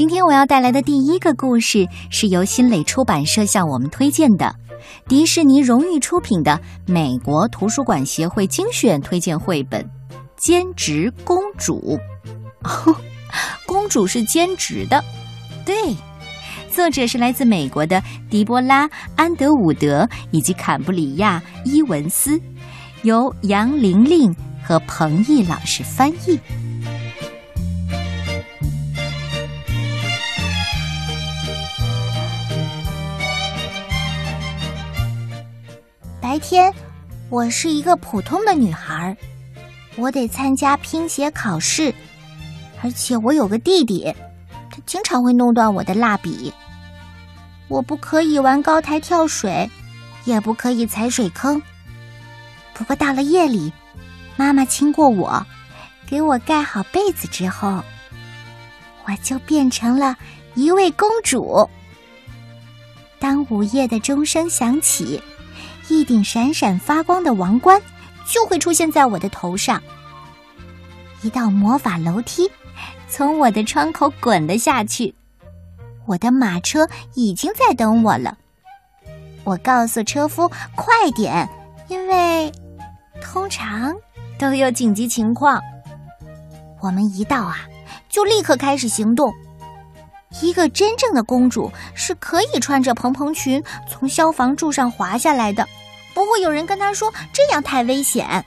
今天我要带来的第一个故事是由新蕾出版社向我们推荐的，迪士尼荣誉出品的美国图书馆协会精选推荐绘本《兼职公主》。公主是兼职的，对。作者是来自美国的迪波拉·安德伍德以及坎布里亚·伊文斯，由杨玲玲和彭毅老师翻译。天，我是一个普通的女孩，我得参加拼写考试，而且我有个弟弟。他经常会弄断我的蜡笔。我不可以玩高台跳水，也不可以踩水坑。不过到了夜里，妈妈亲过我，给我盖好被子之后，我就变成了一位公主。当午夜的钟声响起，一顶闪闪发光的王冠就会出现在我的头上，一道魔法楼梯。从我的窗口滚了下去，我的马车已经在等我了。我告诉车夫快点，因为通常都有紧急情况。我们一到啊，就立刻开始行动。一个真正的公主是可以穿着蓬蓬裙从消防柱上滑下来的，不会有人跟他说这样太危险。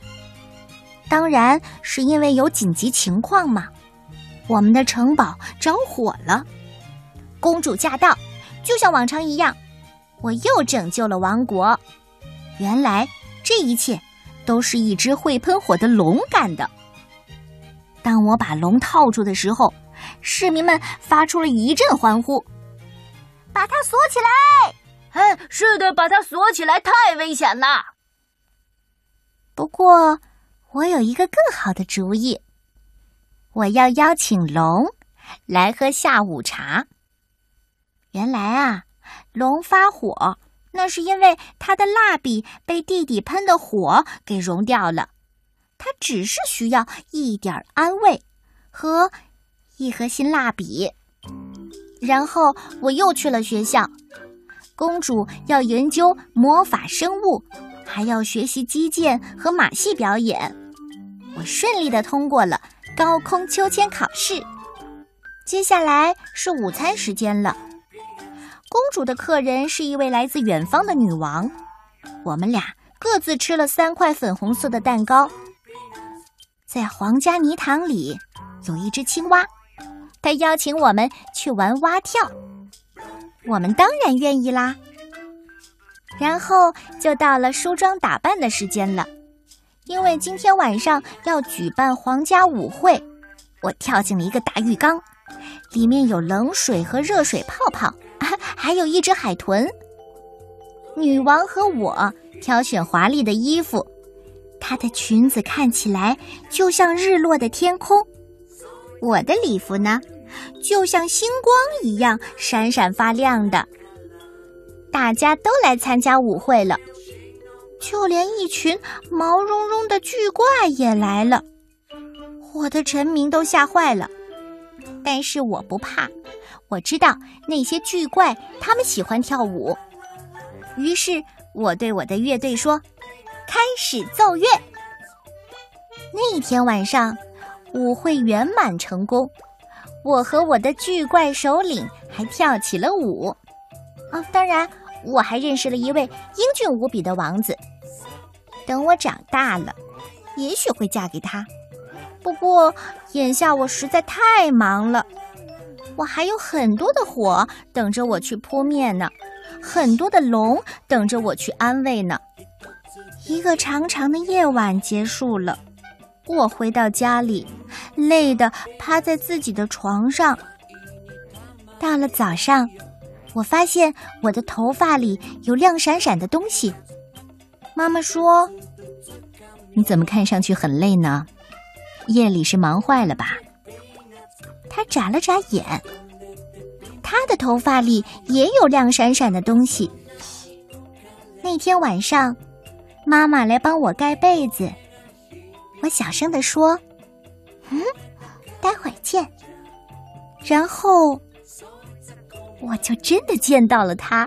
当然是因为有紧急情况嘛。我们的城堡着火了，公主驾到，就像往常一样，我又拯救了王国。原来这一切都是一只会喷火的龙干的。当我把龙套住的时候，市民们发出了一阵欢呼：“把它锁起来！”“哎，是的，把它锁起来，太危险了。”不过，我有一个更好的主意。我要邀请龙来喝下午茶。原来啊，龙发火，那是因为他的蜡笔被弟弟喷的火给融掉了。他只是需要一点安慰和一盒新蜡笔。然后我又去了学校。公主要研究魔法生物，还要学习击剑和马戏表演。我顺利的通过了。高空秋千考试，接下来是午餐时间了。公主的客人是一位来自远方的女王，我们俩各自吃了三块粉红色的蛋糕。在皇家泥塘里有一只青蛙，它邀请我们去玩蛙跳，我们当然愿意啦。然后就到了梳妆打扮的时间了。因为今天晚上要举办皇家舞会，我跳进了一个大浴缸，里面有冷水和热水泡泡，还有一只海豚。女王和我挑选华丽的衣服，她的裙子看起来就像日落的天空，我的礼服呢，就像星光一样闪闪发亮的。大家都来参加舞会了。就连一群毛茸茸的巨怪也来了，我的臣民都吓坏了。但是我不怕，我知道那些巨怪他们喜欢跳舞。于是我对我的乐队说：“开始奏乐。”那天晚上，舞会圆满成功，我和我的巨怪首领还跳起了舞。啊，当然，我还认识了一位英俊无比的王子。等我长大了，也许会嫁给他。不过眼下我实在太忙了，我还有很多的火等着我去扑灭呢，很多的龙等着我去安慰呢。一个长长的夜晚结束了，我回到家里，累得趴在自己的床上。到了早上，我发现我的头发里有亮闪闪的东西。妈妈说：“你怎么看上去很累呢？夜里是忙坏了吧？”他眨了眨眼，他的头发里也有亮闪闪的东西。那天晚上，妈妈来帮我盖被子，我小声的说：“嗯，待会儿见。”然后我就真的见到了他。